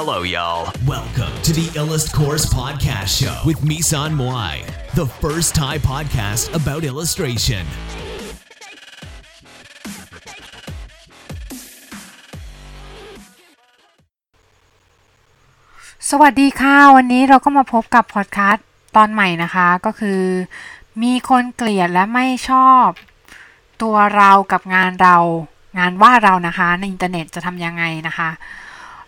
Hello, y'all. Welcome to the Illust Course Podcast Show with Misan Moai, the first Thai podcast about illustration. สวัสดีค่ะ วันนี้เราก็มาพบกับพอดแคสต์ตอนใหม่นะคะ ก็คือ มีคนเกลียดและไม่ชอบ ตัวเรากับงานเรา งานว่าเรานะคะ ในอินเทอร์เน็ตจะทำยังไงนะคะ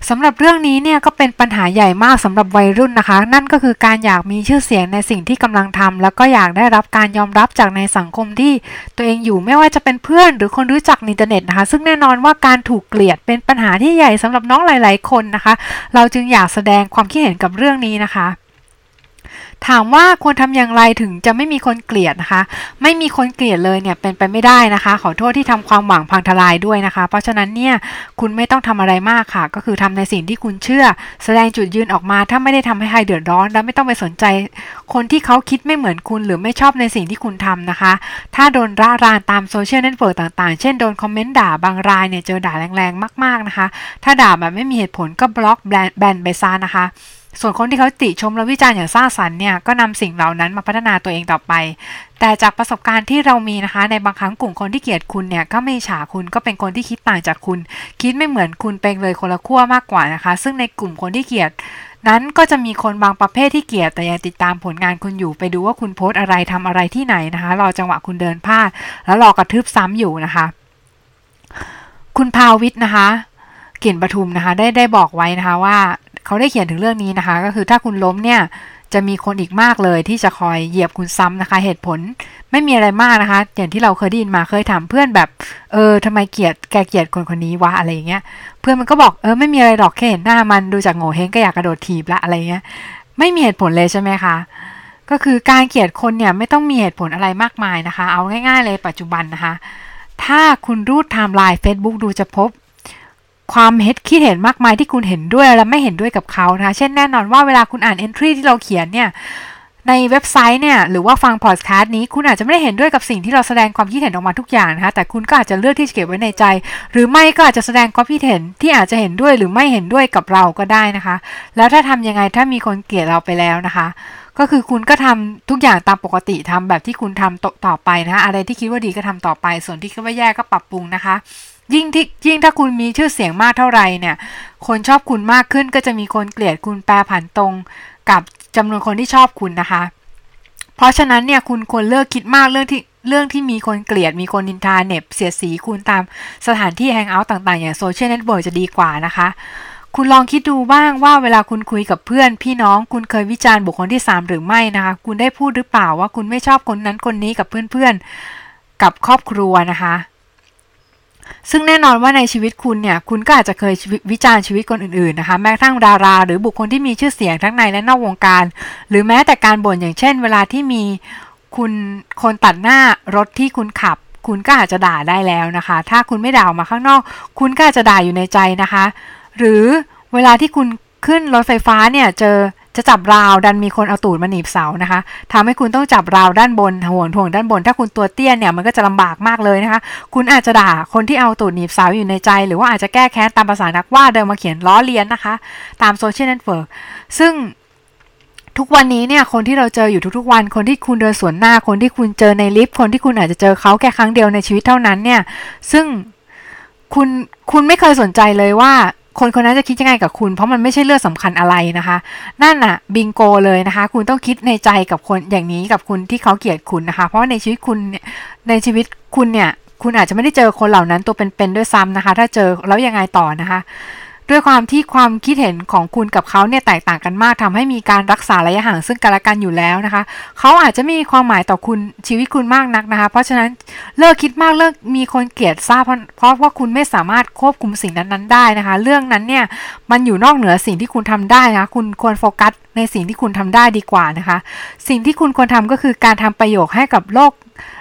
สำหรับเรื่องนี้เนี่ยก็เป็นปัญหาใหญ่มากสำหรับวัยรุ่นนะคะ นั่นก็คือการอยากมีชื่อเสียงในสิ่งที่กำลังทำแล้วก็อยากได้รับการยอมรับจากในสังคมที่ตัวเองอยู่ไม่ว่าจะเป็นเพื่อน หรือคนรู้จักในอินเทอร์เน็ตนะคะ ซึ่งแน่นอนว่าการถูกเกลียดเป็นปัญหาที่ใหญ่สำหรับน้องหลาย ๆ คนนะคะ เราจึงอยากแสดงความคิดเห็นกับเรื่องนี้นะคะ ถามว่าควรทำอย่างไรถึงจะไม่มีคนเกลียดนะคะ ไม่มีคนเกลียดเลยเนี่ยเป็นไปไม่ได้นะคะ ขอโทษที่ทำความหวังพังทลายด้วยนะคะ เพราะฉะนั้นเนี่ยคุณไม่ต้องทำอะไรมากค่ะ ก็คือทำในสิ่งที่คุณเชื่อ แสดงจุดยืนออกมา ถ้าไม่ได้ทำให้ใครเดือดร้อน และไม่ต้องไปสนใจ คนที่เขาคิดไม่เหมือนคุณ หรือไม่ชอบในสิ่งที่คุณทำนะคะ ถ้าโดนระรานตาม social network ต่างๆ เช่นโดน comment ด่าบางรายเนี่ยเจอด่าแรงๆมากๆนะคะ ถ้าด่าแบบไม่มีเหตุผลก็ block ban ไปซะนะคะ ส่วนคนที่เขาติชมและวิจารณ์อย่างสร้างสรรค์เนี่ยก็นำสิ่งเหล่านั้นมาพัฒนาตัวเองต่อไป แต่จากประสบการณ์ที่เรามีนะคะ ในบางครั้งกลุ่มคนที่เกลียดคุณเนี่ยก็ไม่ฉาคุณก็เป็นคนที่คิดต่างจากคุณ คิดไม่เหมือนคุณเป็นเลยคนละขั้วมากกว่านะคะ ซึ่งในกลุ่มคนที่เกลียดนั้นก็จะมีคนบางประเภทที่เกลียดแต่ยังติดตามผลงานคุณอยู่ไปดูว่าคุณโพสอะไรทำอะไรที่ไหนนะคะ รอจังหวะคุณเดินพลาด แล้วรอกระทืบซ้ำอยู่นะคะ คุณพาวิทย์นะคะกลิ่นปทุมนะคะ ได้ได้บอกไว้นะคะว่า เขาได้เขียนถึงเรื่องนี้นะคะ ก็คือถ้าคุณล้มเนี่ยจะมีคนอีกมากเลยที่จะคอยเหยียบคุณซ้ำนะคะ เหตุผลไม่มีอะไรมากนะคะ อย่างที่เราเคยได้ยินมาเคยถามเพื่อนแบบ เออทำไมเกลียดแกเกลียดคนคนนี้วะอะไรอย่างเงี้ย เพื่อนมันก็บอกเออไม่มีอะไรหรอกแค่เห็นหน้ามันดูจากโหงวเฮ้งก็อยากกระโดดถีบละอะไรเงี้ย ไม่มีเหตุผลเลยใช่ไหมคะก็คือการเกลียดคนเนี่ยไม่ต้องมีเหตุผลอะไรมากมายนะคะ เอาง่าย ๆ เลยปัจจุบันนะคะ ถ้าคุณรูด timeline Facebook ดูจะพบ ความเห็นคิดเห็นมากมายที่คุณเห็นด้วยและไม่เห็นด้วยกับเขานะคะ เช่นแน่นอนว่าเวลาคุณอ่าน entry ที่เราเขียนเนี่ยในเว็บไซต์เนี่ยหรือว่าฟังพอดแคสต์นี้คุณอาจจะไม่ได้เห็นด้วยกับสิ่งที่เราแสดงความคิดเห็นออกมาทุกอย่างนะคะแต่คุณก็อาจจะเลือกที่จะเก็บไว้ในใจ หรือไม่ก็อาจจะแสดงความคิดเห็นที่อาจจะเห็นด้วยหรือไม่เห็นด้วยกับเราก็ได้นะคะ แล้วถ้าทำยังไงถ้ามีคนเกลียดเราไปแล้วนะคะ ก็คือคุณก็ทำทุกอย่างตามปกติทำแบบที่คุณทำต่อไปนะคะอะไรที่คิดว่าดีก็ทำต่อไป ส่วนที่คิดว่าแย่ก็ปรับปรุงนะคะ ยิ่งที่ยิ่งถ้าคุณมีชื่อเสียงมากเท่าไหร่เนี่ย คนชอบคุณมากขึ้นก็จะมีคนเกลียดคุณแปรผันตรงกับจำนวนคนที่ชอบคุณนะคะ เพราะฉะนั้นเนี่ยคุณควรเลิกคิดมากเรื่องที่เรื่องที่มีคนเกลียดมีคนนินทาเหน็บเสียดสีคุณตามสถานที่ hangout ต่างๆ อย่าง social network จะดีกว่านะคะ คุณลองคิดดูบ้างว่าเวลาคุณคุยกับเพื่อน พี่น้องคุณเคยวิจารณ์บุคคลที่ 3 หรือไม่นะคะ คุณได้พูดหรือเปล่าว่าคุณไม่ชอบคนนั้นคนนี้กับเพื่อนๆกับครอบครัวนะคะ ซึ่งแน่นอนว่าในชีวิตคุณเนี่ย คุณก็อาจจะเคยวิจารณ์ชีวิตคนอื่นๆนะคะ แม้กระทั่งดารา หรือบุคคลที่มีชื่อเสียงทั้งในและนอกวงการ หรือแม้แต่การบ่นอย่างเช่น เวลาที่มีคุณคนตัดหน้ารถที่คุณขับ คุณก็อาจจะด่าได้แล้วนะคะ ถ้าคุณไม่ด่าออกมาข้างนอก คุณก็อาจจะด่าอยู่ในใจนะคะ หรือเวลาที่คุณขึ้นรถไฟฟ้าเนี่ยเจอ จะจับราวดันมีคนเอาตูดมาหนีบเสานะคะทำให้คุณต้องจับราวด้านบนห่วงห่วงด้านบน ถ้าคุณตัวเตี้ยเนี่ยมันก็จะลำบากมากเลยนะคะ คุณอาจจะด่าคนที่เอาตูดหนีบเสาอยู่ในใจ หรือว่าอาจจะแก้แค้นตามภาษานักวาดเดินมาเขียนล้อเลียนนะคะ ตาม social network ซึ่งทุกวันนี้เนี่ยคนที่เราเจออยู่ทุกๆวัน คนที่คุณเดินสวนหน้าคนที่คุณเจอในลิฟต์คนที่คุณอาจจะเจอเขาแค่ครั้งเดียวในชีวิตเท่านั้นเนี่ย ซึ่งคุณคุณไม่เคยสนใจเลยว่า คนคนนั้นจะคิดยังไงกับคุณ เพราะมันไม่ใช่เรื่องสำคัญอะไรนะคะ นั่นอะบิงโกเลยนะคะ คุณต้องคิดในใจกับคนอย่างนี้กับคุณที่เขาเกลียดคุณนะคะ เพราะในชีวิตคุณในชีวิตคุณเนี่ย คุณอาจจะไม่ได้เจอคนเหล่านั้นตัวเป็นๆด้วยซ้ำนะคะ ถ้าเจอแล้วยังไงต่อนะคะ ด้วยความที่ความคิดเห็นของคุณกับเขาเนี่ยแตกต่างกันมากทำให้มีการรักษาระยะห่างซึ่งกันและกันอยู่แล้วนะคะ เขาอาจจะไม่มีความหมายต่อคุณชีวิตคุณมากนักนะคะ เพราะฉะนั้นเลิกคิดมากเลิกมีคนเกลียดทราบเพราะเพราะว่าคุณไม่สามารถควบคุมสิ่งนั้นๆได้นะคะ เรื่องนั้นเนี่ยมันอยู่นอกเหนือสิ่งที่คุณทำได้นะคะคุณควรโฟกัสในสิ่งที่คุณทำได้ดีกว่านะคะ สิ่งที่คุณควรทำก็คือการทำประโยชน์ให้กับโลก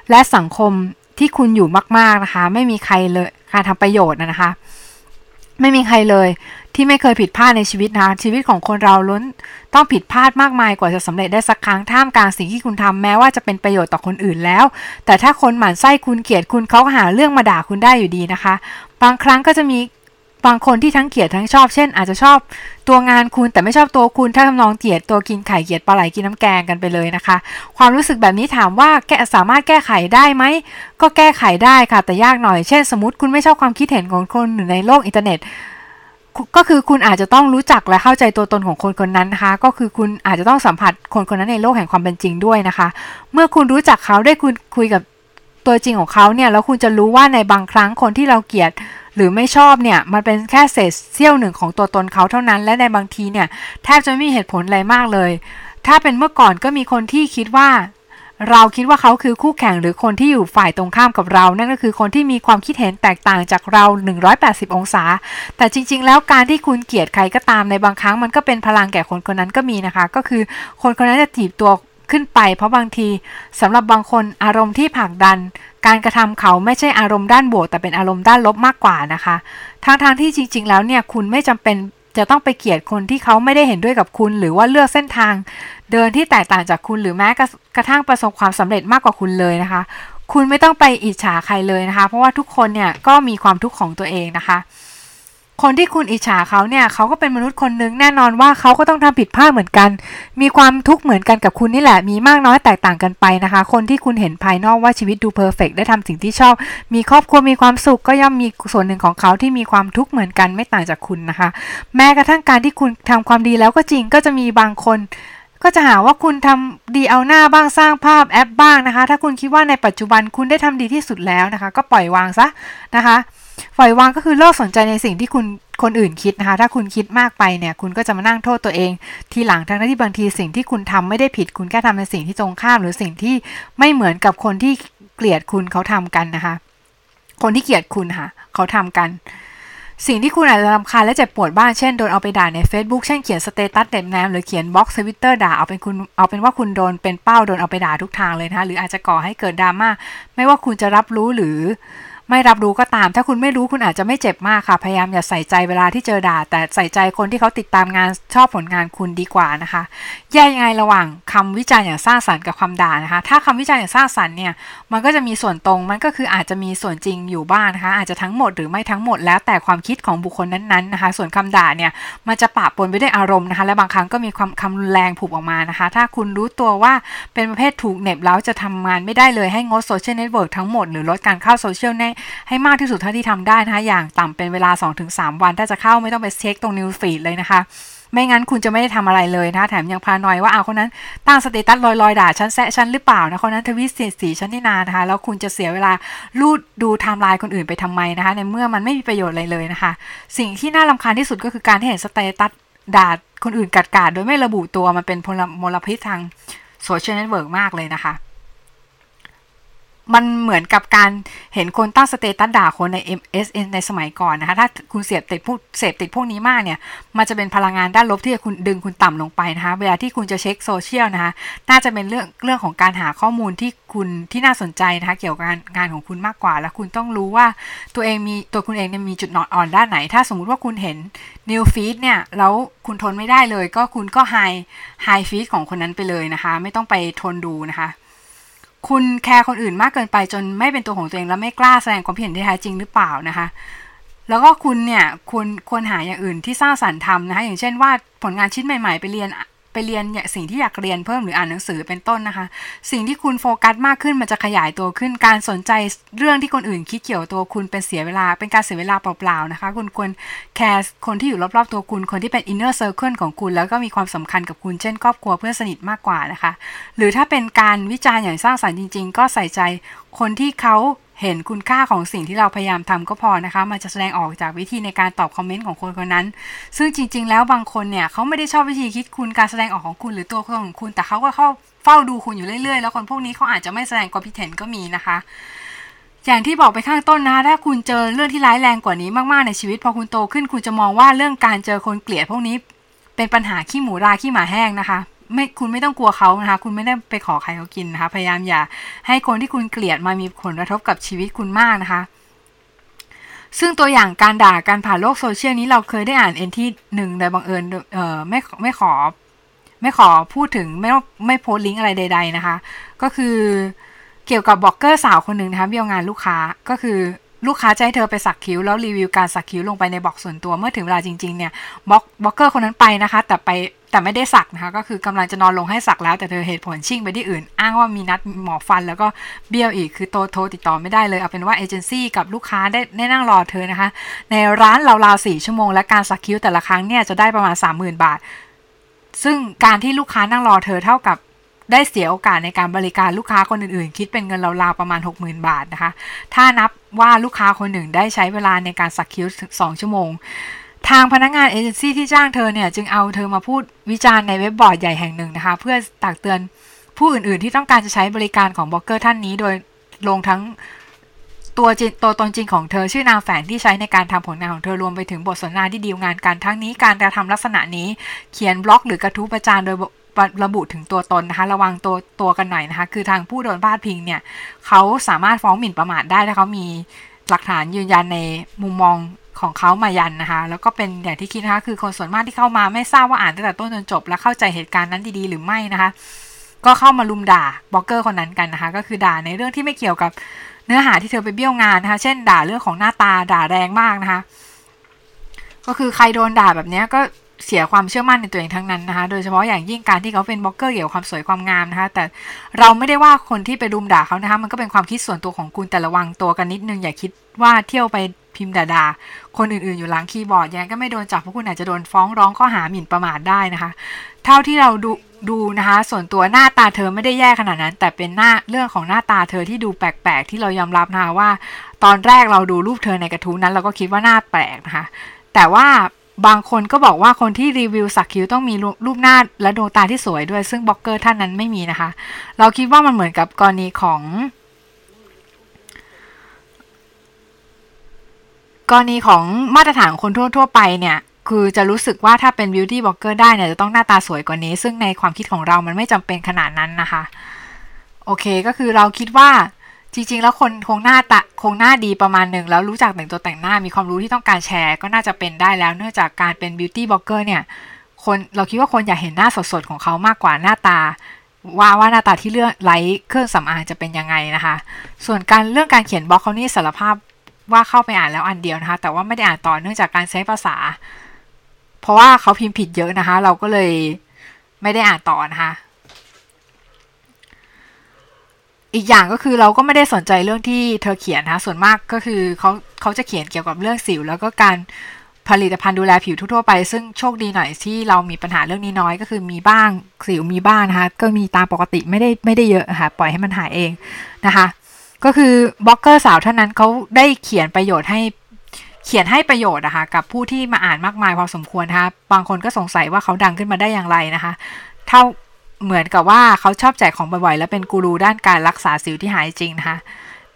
และสังคมที่คุณอยู่มากๆนะคะ ไม่มีใครเลยการทำประโยชน์นะคะ ไม่มีใครเลยที่ไม่เคยผิดพลาดในชีวิตนะชีวิตของคนเราล้น ต้องผิดพลาดมากมายกว่าจะสำเร็จได้สักครั้งท่ามกลางสิ่งที่คุณทำแม้ว่าจะเป็นประโยชน์ต่อคนอื่นแล้ว แต่ถ้าคนหมั่นไส้คุณเกลียดคุณเขาหาเรื่องมาด่าคุณได้อยู่ดีนะคะ บางครั้งก็จะมี บางคนที่ทั้งเกลียดทั้งชอบ เช่น อาจจะชอบตัวงานคุณแต่ไม่ชอบตัวคุณ ถ้าทำนองเกลียดตัวกินไข่เกลียดปลาไหลกินน้ำแกงกันไปเลยนะคะ ความรู้สึกแบบนี้ถามว่าแกสามารถแก้ไขได้ไหม ก็แก้ไขได้ค่ะ แต่ยากหน่อย เช่น สมมติคุณไม่ชอบความคิดเห็นของคนหรือในโลกอินเทอร์เน็ตก็คือคุณอาจจะต้องรู้จักและเข้าใจตัวตนของคนคนนั้นนะคะ ก็คือคุณอาจจะต้องสัมผัสคนคนนั้นในโลกแห่งความเป็นจริงด้วยนะคะ เมื่อคุณรู้จักเขาได้คุณคุยกับตัวจริงของเขาเนี่ยแล้วคุณจะรู้ว่าในบางครั้งคนที่เราเกลียด หรือไม่ชอบเนี่ยมันเป็นแค่เศษเสี้ยวหนึ่งของตัวตนเขาเท่านั้น และในบางทีเนี่ยแทบจะไม่มีเหตุผลอะไรมากเลย ถ้าเป็นเมื่อก่อนก็มีคนที่คิดว่า เราคิดว่าเขาคือคู่แข่งหรือคนที่อยู่ฝ่ายตรงข้ามกับเรา นั่นก็คือคนที่มีความคิดเห็นแตกต่างจากเรา 180 องศา แต่จริง ๆ แล้วการที่คุณเกลียดใครก็ตามในบางครั้งมันก็เป็นพลังแก่คนคนนั้นก็มีนะคะ ก็คือคนคนนั้นจะถีบตัว ขึ้นไป เพราะบางทีสำหรับบางคนอารมณ์ที่ผลักดัน การกระทำเขาไม่ใช่อารมณ์ด้านบวก แต่เป็นอารมณ์ด้านลบมากกว่านะคะทางๆที่จริง ๆ แล้วเนี่ยคุณไม่จำเป็นจะต้องไปเกลียดคนที่เขาไม่ได้เห็นด้วยกับคุณ หรือว่าเลือกเส้นทาง เดินที่แตกต่างจากคุณหรือแม้กระทั่งประสบความสำเร็จมากกว่าคุณเลยนะคะ คุณไม่ต้องไปอิจฉาใครเลยนะคะ เพราะว่าทุกคนเนี่ยก็มีความทุกข์ของตัวเองนะคะ คนที่คุณอิจฉาเขาเนี่ยเขาก็เป็นมนุษย์คนนึงแน่นอนว่าเขาก็ต้องทำผิดพลาดเหมือนกัน มีความทุกข์เหมือนกันกับคุณนี่แหละ มีมากน้อยแตกต่างกันไปนะคะ คนที่คุณเห็นภายนอกว่าชีวิตดูเพอร์เฟกได้ทำสิ่งที่ชอบ มีครอบครัวมีความสุขก็ย่อมมีส่วนหนึ่งของเขาที่มีความทุกข์เหมือนกันไม่ต่างจากคุณนะคะ แม้กระทั่งการที่คุณทำความดีแล้วก็จริงก็จะมีบางคนก็จะหาว่าคุณทำดีเอาหน้าบ้างสร้างภาพแอปบ้างนะคะ ถ้าคุณคิดว่าในปัจจุบันคุณได้ทำดีที่สุดแล้วนะคะ ก็ปล่อยวางซะนะคะ ปล่อยวางก็คือเลิกสนใจในสิ่งที่คุณคนอื่นคิดนะคะ ถ้าคุณคิดมากไปเนี่ย คุณก็จะมานั่งโทษตัวเอง ทีหลังทั้งที่บางทีสิ่งที่คุณทำไม่ได้ผิด คุณแค่ทำในสิ่งที่ตรงข้าม หรือสิ่งที่ไม่เหมือนกับคนที่เกลียดคุณเขาทำกันนะคะ คนที่เกลียดคุณค่ะ เขาทำกัน สิ่งที่คุณอาจจะรำคาญและเจ็บปวดบ้าง เช่นโดนเอาไปด่าใน Facebook เช่นเขียน status เหน็บแนมหรือเขียน blog Twitter ด่าเอาเป็นคุณเอาเป็นว่าคุณโดนเป็นเป้าโดนเอาไปด่าทุกทางเลยนะคะหรืออาจจะก่อให้เกิดดราม่าไม่ว่าคุณจะรับรู้หรือ ไม่รับรู้ก็ตาม ถ้าคุณไม่รู้คุณอาจจะไม่เจ็บมากค่ะ พยายามอย่าใส่ใจเวลาที่เจอด่า แต่ใส่ใจคนที่เขาติดตามงานชอบผลงานคุณดีกว่านะคะ แยกยังไงระหว่างคำวิจารณ์อย่างสร้างสรรค์กับคำด่านะคะ ถ้าคำวิจารณ์อย่างสร้างสรรค์เนี่ย มันก็จะมีส่วนตรง มันก็คืออาจจะมีส่วนจริงอยู่บ้างนะคะ อาจจะทั้งหมดหรือไม่ทั้งหมดแล้วแต่ความคิดของบุคคลนั้นๆนะคะ ส่วนคำด่าเนี่ยมันจะปะปนไปด้วยอารมณ์นะคะ และบางครั้งก็มีความคำรุนแรงผุดออกมานะคะ ถ้าคุณรู้ตัวว่าเป็นประเภทถูกเหน็บแล้วจะทำงานไม่ได้เลยให้งด social network ทั้งหมดหรือลดการเข้าโซเชียลให้มากที่สุดเท่าที่ทำได้นะคะอย่างต่ำเป็นเวลา 2-3 วัน ถ้าจะเข้าไม่ต้องไปเช็คตรง news feed เลยนะคะไม่งั้นคุณจะไม่ได้ทำอะไรเลยนะ แถมยังพาลนอยว่าเอาคนนั้นตั้ง status ลอยๆ ด่าฉันแซะฉันหรือเปล่านะคนนั้นทวิตสียดสีฉันนี่นานะคะ แล้วคุณจะเสียเวลารูดดูไทม์ไลน์คนอื่นไปทำไมนะคะ ในเมื่อมันไม่มีประโยชน์อะไรเลยนะคะ สิ่งที่น่ารำคาญที่สุดก็คือการที่เห็น status ด่าคนอื่นกัดกราดโดยไม่ระบุตัวมันเป็นมลพิษทาง social network มากเลยนะคะ มันเหมือนกับการเห็นคนตั้ง status ด่าคนใน MSN ในสมัยก่อนนะคะ ถ้าคุณเสพติดพวกเสพติดพวกนี้มากเนี่ย มันจะเป็นพลังงานด้านลบที่จะคุณดึงคุณต่ำลงไปนะคะ เวลาที่คุณจะเช็คโซเชียลนะคะ น่าจะเป็นเรื่องเรื่องของการหาข้อมูลที่คุณที่น่าสนใจนะคะ เกี่ยวกับงานของคุณมากกว่า แล้วคุณต้องรู้ว่าตัวเองมีตัวคุณเองเนี่ยมีจุดนอ่อนด้านไหน ถ้าสมมุติว่าคุณเห็น new feed เนี่ย แล้วคุณทนไม่ได้เลย ก็คุณก็ high high feed ของคนนั้นไปเลยนะคะ ไม่ต้องไปทนดูนะคะ คุณแคร์คนอื่นมากเกินไปจนไม่เป็นตัวของตัวเองแล้วไม่กล้าแสดงความเห็นที่แท้จริงหรือเปล่านะคะ แล้วก็คุณเนี่ยควรควรหาอย่างอื่นที่สร้างสรรค์ทำนะคะอย่างเช่นว่าผลงานชิ้นใหม่ ๆ ไปเรียน เรียนเนี่ยสิ่งที่อยากเรียนเพิ่มหรืออ่านหนังสือเป็นต้นนะคะ สิ่งที่คุณโฟกัสมากขึ้นมันจะขยายตัวขึ้นการสนใจเรื่องที่คนอื่นคิดเกี่ยวตัวคุณเป็นเสียเวลา เป็นการเสียเวลาเปล่าๆนะคะ คุณควรแคร์คนที่อยู่รอบๆตัวคุณคนที่เป็น inner circle ของคุณ แล้วก็มีความสำคัญกับคุณเช่นครอบครัวเพื่อนสนิทมากกว่านะคะ หรือถ้าเป็นการวิจารณ์อย่างสร้างสรรค์จริง ๆ ก็ใส่ใจคนที่เขา เห็นคุณค่าของสิ่งที่เราพยายามทำก็พอนะคะ มันจะแสดงออกจากวิธีในการตอบคอมเมนต์ของคนคนนั้น ซึ่งจริง ๆ แล้วบางคนเนี่ยเขาไม่ได้ชอบวิธีคิดคุณการแสดงออกของคุณหรือตัวของคุณ แต่เขาก็เข้าเฝ้าดูคุณอยู่เรื่อยๆ แล้วคนพวกนี้เขาอาจจะไม่แสดงความคิดเห็นก็มีนะคะอย่างที่บอกไปข้างต้นนะ ถ้าคุณเจอเรื่องที่ร้ายแรงกว่านี้มากๆในชีวิต พอคุณโตขึ้นคุณจะมองว่าเรื่องการเจอคนเกลียดพวกนี้ เป็นปัญหาขี้หมูราขี้หมาแห้งนะคะ ไม่คุณไม่ต้องกลัวเขานะคะ คุณไม่ได้ไปขอใครเขากินนะคะ พยายามอย่าให้คนที่คุณเกลียดมามีผลกระทบกับชีวิตคุณมากนะคะ ซึ่งตัวอย่างการด่าการผ่านโลกโซเชียลนี้เราเคยได้อ่าน entry หนึ่งโดยบังเอิญเออไม่ไม่ขอ ไม่ขอพูดถึงไม่ไม่โพสลิงก์อะไรใด ๆนะคะ ก็คือเกี่ยวกับบล็อกเกอร์สาวคนหนึ่งนะคะเบี้ยวงานลูกค้าก็คือ ลูกค้าจะให้เธอไปสักคิ้วแล้วรีวิวการสักคิ้วลงไปในบล็อกส่วนตัวเมื่อถึงเวลาจริงๆเนี่ยบล็อกบล็อกเกอร์คนนั้นไปนะคะ แต่ไปแต่ไม่ได้สักนะคะก็คือกำลังจะนอนลงให้สักแล้ว แต่เธอเหตุผลชิ่งไปที่อื่น อ้างว่ามีนัดหมอฟัน แล้วก็เบี้ยวอีกคือโทรโทรติดต่อไม่ได้เลยเอาเป็นว่าเอเจนซี่กับลูกค้าได้ได้นั่งรอเธอนะคะ ในร้านราวๆสี่ชั่วโมงและการสักคิ้วแต่ละครั้งเนี่ยจะได้ประมาณ 30,000 บาท ซึ่งการที่ลูกค้านั่งรอเธอเท่ากับ ได้เสียโอกาสในการบริการลูกค้าคนอื่นๆ คิดเป็นเงินราวๆประมาณ 60,000 บาทนะคะ ถ้านับว่าลูกค้าคนหนึ่งได้ใช้เวลาในการสักคิ้ว2ชั่วโมง ทางพนักงานเอเจนซี่ที่จ้างเธอเนี่ย จึงเอาเธอมาพูดวิจารณ์ในเว็บบอร์ดใหญ่แห่งหนึ่งนะคะ เพื่อตักเตือนผู้อื่นๆ ที่ต้องการจะใช้บริการของบล็อกเกอร์ท่านนี้ โดยลงทั้งตัวจริงตัวตนจริงของเธอชื่อนามแฝงที่ใช้ในการทำผลงานของเธอรวมไปถึงบทสนทนาที่ดีลงานกันทั้งนี้การกระทำลักษณะนี้เขียนบล็อกหรือกระทู้ประจานโดย ระบุถึงตัวตนนะคะ ระวังตัวตัวกันหน่อยนะคะ คือทางผู้โดนพาดพิงเนี่ยเขาสามารถฟ้องหมิ่นประมาทได้ถ้าเขามีหลักฐานยืนยันในมุมมองของเขามายันนะคะ แล้วก็เป็นอย่างที่คิดนะคะคือคนส่วนมากที่เข้ามาไม่ทราบว่าอ่านตั้งแต่ต้นจนจบ และเข้าใจเหตุการณ์นั้นดีๆ หรือไม่นะคะ ก็เข้ามาลุมด่าบล็อกเกอร์คนนั้นกันนะคะ ก็คือด่าในเรื่องที่ไม่เกี่ยวกับเนื้อหาที่เธอไปเบี้ยวงานนะคะ เช่น ด่าเรื่องของหน้าตาด่าแรงมากนะคะ ก็คือใครโดนด่าแบบนี้ก็ เสียความเชื่อมั่นในตัวเองทั้งนั้นนะคะ โดยเฉพาะอย่างยิ่งการที่เขาเป็นบล็อกเกอร์เกี่ยวกับความสวยความงามนะคะ แต่เราไม่ได้ว่าคนที่ไปรุมด่าเขานะคะ มันก็เป็นความคิดส่วนตัวของคุณแต่ระวังตัวกันนิดนึงอย่าคิดว่าเที่ยวไปพิมพ์ด่าๆคนอื่นๆอยู่หลังคีย์บอร์ดยังก็ไม่โดนจับเพราะคุณอาจจะโดนฟ้องร้องข้อหาหมิ่นประมาทได้นะคะ เท่าที่เราดูดูนะคะ ส่วนตัวหน้าตาเธอไม่ได้แย่ขนาดนั้น แต่เป็นหน้าเรื่องของหน้าตาเธอที่ดูแปลกๆ ที่เรายอมรับนะคะว่า ตอนแรกเราดูรูปเธอในกระทู้นั้น เราก็คิดว่าหน้าแปลกนะคะ แต่ว่า บางคนก็บอกว่าคนที่รีวิวสักคิ้วต้องมีรูปหน้าและดวงตาที่สวยด้วย ซึ่งบล็อกเกอร์ท่านนั้นไม่มีนะคะ เราคิดว่ามันเหมือนกับกรณีของกรณีของมาตรฐานคนทั่ว ๆ ไปเนี่ย คือจะรู้สึกว่าถ้าเป็น beauty blogger ได้เนี่ยจะต้องหน้าตาสวยกว่านี้ ซึ่งในความคิดของเรามันไม่จำเป็นขนาดนั้นนะคะ โอเคก็คือเราคิดว่า จริงๆ แล้วคนคงหน้าตะคงหน้าดีประมาณหนึ่งแล้วรู้จักแต่งตัวแต่งหน้ามีความรู้ที่ต้องการแชร์ ก็น่าจะเป็นได้แล้ว เนื่องจากการเป็น beauty blogger เนี่ยคนเราคิดว่าคนอยากเห็นหน้าสดๆของเขามากกว่าหน้าตา ว่าว่าหน้าตาที่เลือกไลท์เครื่องสำอางจะเป็นยังไงนะคะ ส่วนการเรื่องการเขียนบล็อกเขานี่สารภาพว่าเข้าไปอ่านแล้วอันเดียวนะคะ แต่ว่าไม่ได้อ่านต่อเนื่องจากการใช้ภาษา เพราะว่าเขาพิมพ์ผิดเยอะนะคะ เราก็เลยไม่ได้อ่านต่อนะคะ อีกอย่างก็คือเราก็ไม่ได้สนใจเรื่องที่เธอเขียนนะส่วนมากก็คือเขาเขาจะเขียนเกี่ยวกับเรื่องสิว แล้วก็การผลิตภัณฑ์ดูแลผิวทั่วๆไป ซึ่งโชคดีหน่อยที่เรามีปัญหาเรื่องนี้น้อยก็คือมีบ้างสิวมีบ้างนะคะก็มีตามปกติไม่ได้ไม่ได้เยอะค่ะปล่อยให้มันหายเองนะคะก็คือบล็อกเกอร์สาวท่านนั้นเขาได้เขียนประโยชน์ให้เขียนให้ประโยชน์นะคะกับผู้ที่มาอ่านมากมายพอสมควรนะคะบางคนก็สงสัยว่าเขาดังขึ้นมาได้อย่างไรนะคะ เท่า เหมือนกับว่าเขาชอบแจกของบ่อยๆ และเป็นกูรูด้านการรักษาสิวที่หายจริงนะคะ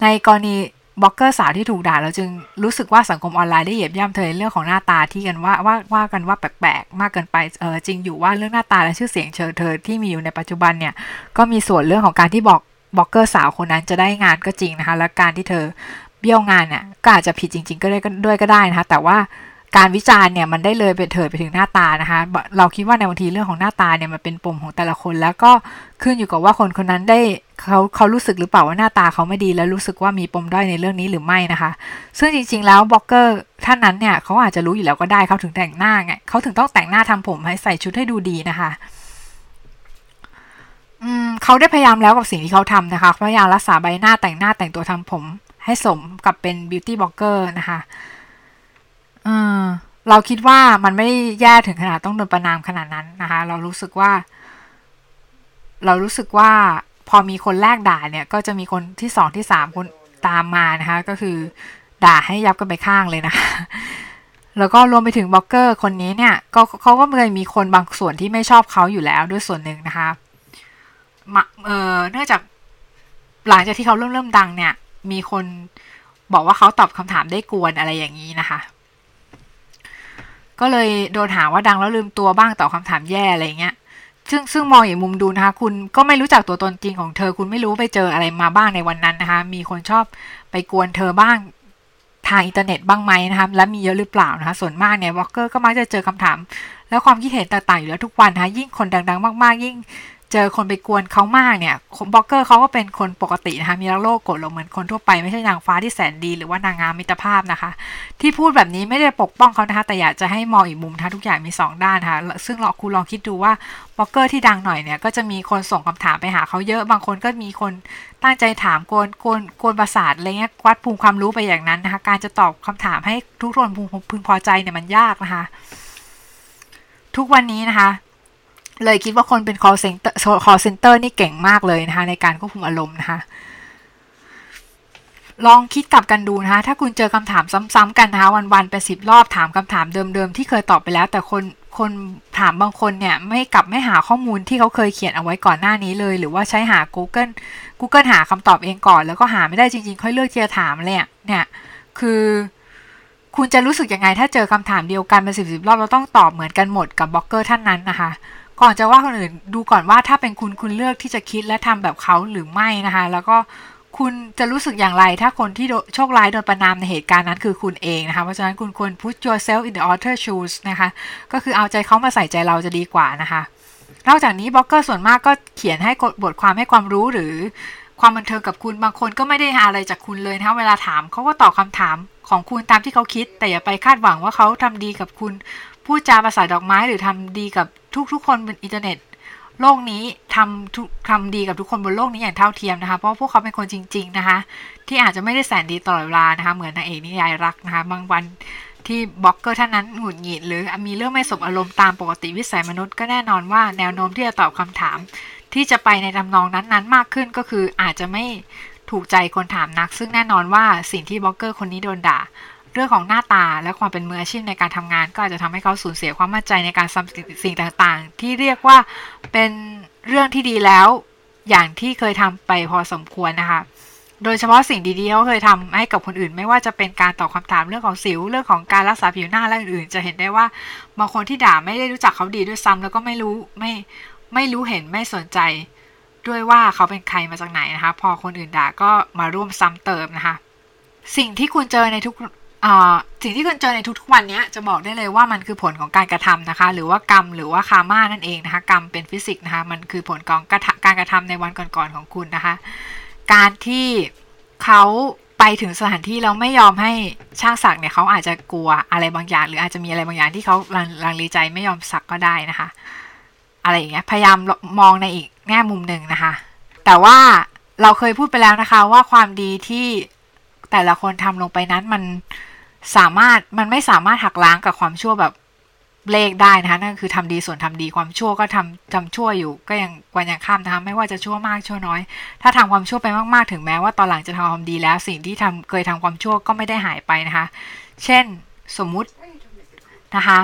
ในกรณีบล็อกเกอร์สาวที่ถูกด่าเราจึงรู้สึกว่าสังคมออนไลน์ได้เหยียบย่ำเธอในเรื่องของหน้าตาที่กันว่าว่าว่ากันว่าแปลกๆ มากเกินไปเออจริงอยู่ว่าเรื่องหน้าตาและชื่อเสียงของเธอที่มีอยู่ในปัจจุบันเนี่ยก็มีส่วนเรื่องของการที่บอกบล็อกเกอร์สาวคนนั้นจะได้งานก็จริงนะคะและการที่เธอเบี้ยวงานเนี่ยก็อาจจะผิดจริง ๆ ก็ได้ด้วยก็ได้นะคะแต่ว่า การวิจารณ์เนี่ยมันได้เลยไปเถิดไปถึงหน้าตานะคะ เราคิดว่าในบางทีเรื่องของหน้าตาเนี่ยมันเป็นปมของแต่ละคน แล้วก็ขึ้นอยู่กับว่าคนคนนั้นได้เขาเขารู้สึกหรือเปล่าว่าหน้าตาเขาไม่ดีแล้วรู้สึกว่ามีปมด้อยในเรื่องนี้หรือไม่นะคะ ซึ่งจริงๆแล้วบล็อกเกอร์ท่านนั้นเนี่ยเขาอาจจะรู้อยู่แล้วก็ได้เขาถึงแต่งหน้าไงเขาถึงต้องแต่งหน้าทำผมให้ใส่ชุดให้ดูดีนะคะอืมเขาได้พยายามแล้วกับสิ่งที่เขาทำนะคะพยายามรักษาใบหน้าแต่งหน้าแต่งตัวทำผมให้สมกับเป็น beauty blogger นะคะ เราคิดว่ามันไม่แย่ถึงขนาดต้องโดนประนามขนาดนั้นนะคะ เรารู้สึกว่า เรารู้สึกว่าพอมีคนแรกด่าเนี่ย ก็จะมีคนที่สองที่สามคนตามมานะคะ ก็คือด่าให้ยับกันไปข้างเลยนะคะแล้วก็รวมไปถึงบล็อกเกอร์คนนี้เนี่ยก็เขาก็เคยมีคนบางส่วนที่ไม่ชอบเขาอยู่แล้วด้วยส่วนหนึ่งนะคะเออเนื่องจากหลังจากที่เขาเริ่มเริ่มดังเนี่ย มีคนบอกว่าเขาตอบคำถามได้กวนอะไรอย่างนี้นะคะ ก็เลยโดนหาว่าดังแล้วลืมตัวบ้างตอบคำถามแย่อะไรเงี้ย ซึ่งซึ่งมองอีกมุมดูนะคะ คุณก็ไม่รู้จักตัวตนจริงของเธอ คุณไม่รู้ไปเจออะไรมาบ้างในวันนั้นนะคะ มีคนชอบไปกวนเธอบ้างทางอินเทอร์เน็ตบ้างไหมนะคะและมีเยอะหรือเปล่านะคะ ส่วนมากเนี่ยบล็อกเกอร์ก็มักจะเจอคำถาม แล้วความคิดเห็นต่างๆอยู่แล้วทุกวันนะคะยิ่งคนดัง ๆ มากๆ ยิ่ง เจอคนไปกวนเขามากเนี่ยบล็อกเกอร์เขาก็เป็นคนปกตินะคะมีรักโลภโกรธหลงเหมือนคนทั่วไปไม่ใช่นางฟ้าที่แสนดี หรือว่านางงามมิตรภาพนะคะ ที่พูดแบบนี้ไม่ได้ปกป้องเขานะคะ แต่อยากจะให้มองอีกมุมนะคะทุกอย่างมี 2 ด้านนะคะซึ่งเราคุณลองคิดดูว่าบล็อกเกอร์ที่ดังหน่อยเนี่ยก็จะมีคนส่งคำถามไปหาเขาเยอะบางคนก็มีคนตั้งใจถามกวนกวนกวนประสาทอะไรเงี้ยวัดภูมิความรู้ไปอย่างนั้นนะคะ การจะตอบคำถามให้ทุกคนพึงพอใจเนี่ยมันยากนะคะ ทุกวันนี้นะคะ เลยคิดว่าคนเป็น call center call center นี่เก่งมากเลยนะคะในการควบคุมอารมณ์นะคะลองคิดกลับกันดูนะคะถ้าคุณเจอคำถามซ้ำๆกันนะคะวันๆไปสิบรอบถามคำถามเดิมๆ ที่เคยตอบไปแล้ว แต่คนคนถามบางคนเนี่ยไม่กลับไม่หาข้อมูลที่เขาเคยเขียนเอาไว้ก่อนหน้านี้เลย หรือว่าใช้หา Google Google หาคำตอบเองก่อน แล้วก็หาไม่ได้จริง ๆ ค่อยเลือกที่จะถามเลยเนี่ยคือคุณจะรู้สึกยังไงถ้าเจอคำถามเดียวกันเป็นสิบสิบรอบเราต้องตอบเหมือนกันหมดกับบล็อกเกอร์ท่านนั้นนะคะ ก่อนจะว่าคนอื่นดูก่อนว่าถ้าเป็นคุณคุณเลือกที่จะคิดและทำแบบเขาหรือไม่นะคะ แล้วก็คุณจะรู้สึกอย่างไร ถ้าคนที่โชคร้ายโดนประณามในเหตุการณ์นั้นคือคุณเองนะคะ เพราะฉะนั้นคุณควร put yourself in the other shoes นะคะ ก็คือเอาใจเขามาใส่ใจเราจะดีกว่านะคะ นอกจากนี้บล็อกเกอร์ส่วนมากก็เขียนให้บทความให้ความรู้หรือความบันเทิงกับคุณบางคนก็ไม่ได้หาอะไรจากคุณเลยนะคะเวลาถามเขาก็ตอบคำถามของคุณตามที่เขาคิด แต่อย่าไปคาดหวังว่าเขาทำดีกับคุณพูดจาภาษาดอกไม้หรือทำดีกับ ทุกๆคนบนอินเทอร์เน็ต โลกนี้ทำทุกทำดีกับทุกคนบนโลกนี้อย่างเท่าเทียมนะคะ เพราะพวกเขาเป็นคนจริง ๆนะคะ ที่อาจจะไม่ได้แสนดีตลอดเวลานะคะ เหมือนนางเอกนิยายรักนะคะ บางวันที่บล็อกเกอร์ท่านนั้นหงุดหงิดหรือมีเรื่องไม่สมอารมณ์ตามปกติวิสัยมนุษย์ก็แน่นอนว่าแนวโน้มที่จะตอบคำถาม ที่จะไปในทำนองนั้นๆ มากขึ้นก็คืออาจจะไม่ถูกใจคนถามนัก ซึ่งแน่นอนว่าสิ่งที่บล็อกเกอร์คนนี้โดนด่า เรื่องของหน้าตาและความเป็นมืออาชีพในการทำงาน ก็อาจจะทำให้เขาสูญเสียความมั่นใจในการทำสิ่งต่างๆ ที่เรียกว่าเป็นเรื่องที่ดีแล้ว อย่างที่เคยทำไปพอสมควรนะคะโดยเฉพาะสิ่งดีๆเขาเคยทำให้กับคนอื่น ไม่ว่าจะเป็นการตอบคาถามเรื่องของสิว เรื่องของการรักษาผิวหน้าและอื่นๆ จะเห็นได้ว่าบางคนที่ด่าไม่ได้รู้จักเขาดีด้วยซ้ำแล้วก็ไม่รู้ไม่ไม่รู้เห็นไม่สนใจ ด้วยว่าเขาเป็นใครมาจากไหนนะคะ พอคนอื่นด่าก็มาร่วมซ้ำเติมนะคะ สิ่งที่คุณเจอในทุก สิ่งที่คุณเจอในทุกๆวันนี้จะบอกได้เลยว่ามันคือผลของการกระทำนะคะ หรือว่ากรรมหรือว่าคาม่านั่นเองนะคะ กรรมเป็นฟิสิกส์นะคะ มันคือผลของการกระทำในวันก่อนๆของคุณนะคะ การที่เขาไปถึงสถานที่แล้วไม่ยอมให้ช่างสักเนี่ยเขาอาจจะกลัวอะไรบางอย่าง หรืออาจจะมีอะไรบางอย่างที่เขาลังเลใจไม่ยอมสักก็ได้นะคะ อะไรอย่างเงี้ยพยายามมองในอีกแง่มุมหนึ่งนะคะ แต่ว่าเราเคยพูดไปแล้วนะคะว่าความดีที่แต่ละคนทำลงไปนั้นมัน สามารถมันไม่สามารถหักล้างกับความชั่วแบบเลขได้นะคะนั่นคือทำดีส่วนทำดีความชั่วก็ทำทำชั่วอยู่ก็ยังกวนยังข้ามนะคะไม่ว่าจะชั่วมากชั่วน้อย ถ้าทำความชั่วไปมากๆถึงแม้ว่าตอนหลังจะทำความดีแล้ว สิ่งที่ทำเคยทำความชั่วก็ไม่ได้หายไปนะคะ เช่นสมมุตินะคะ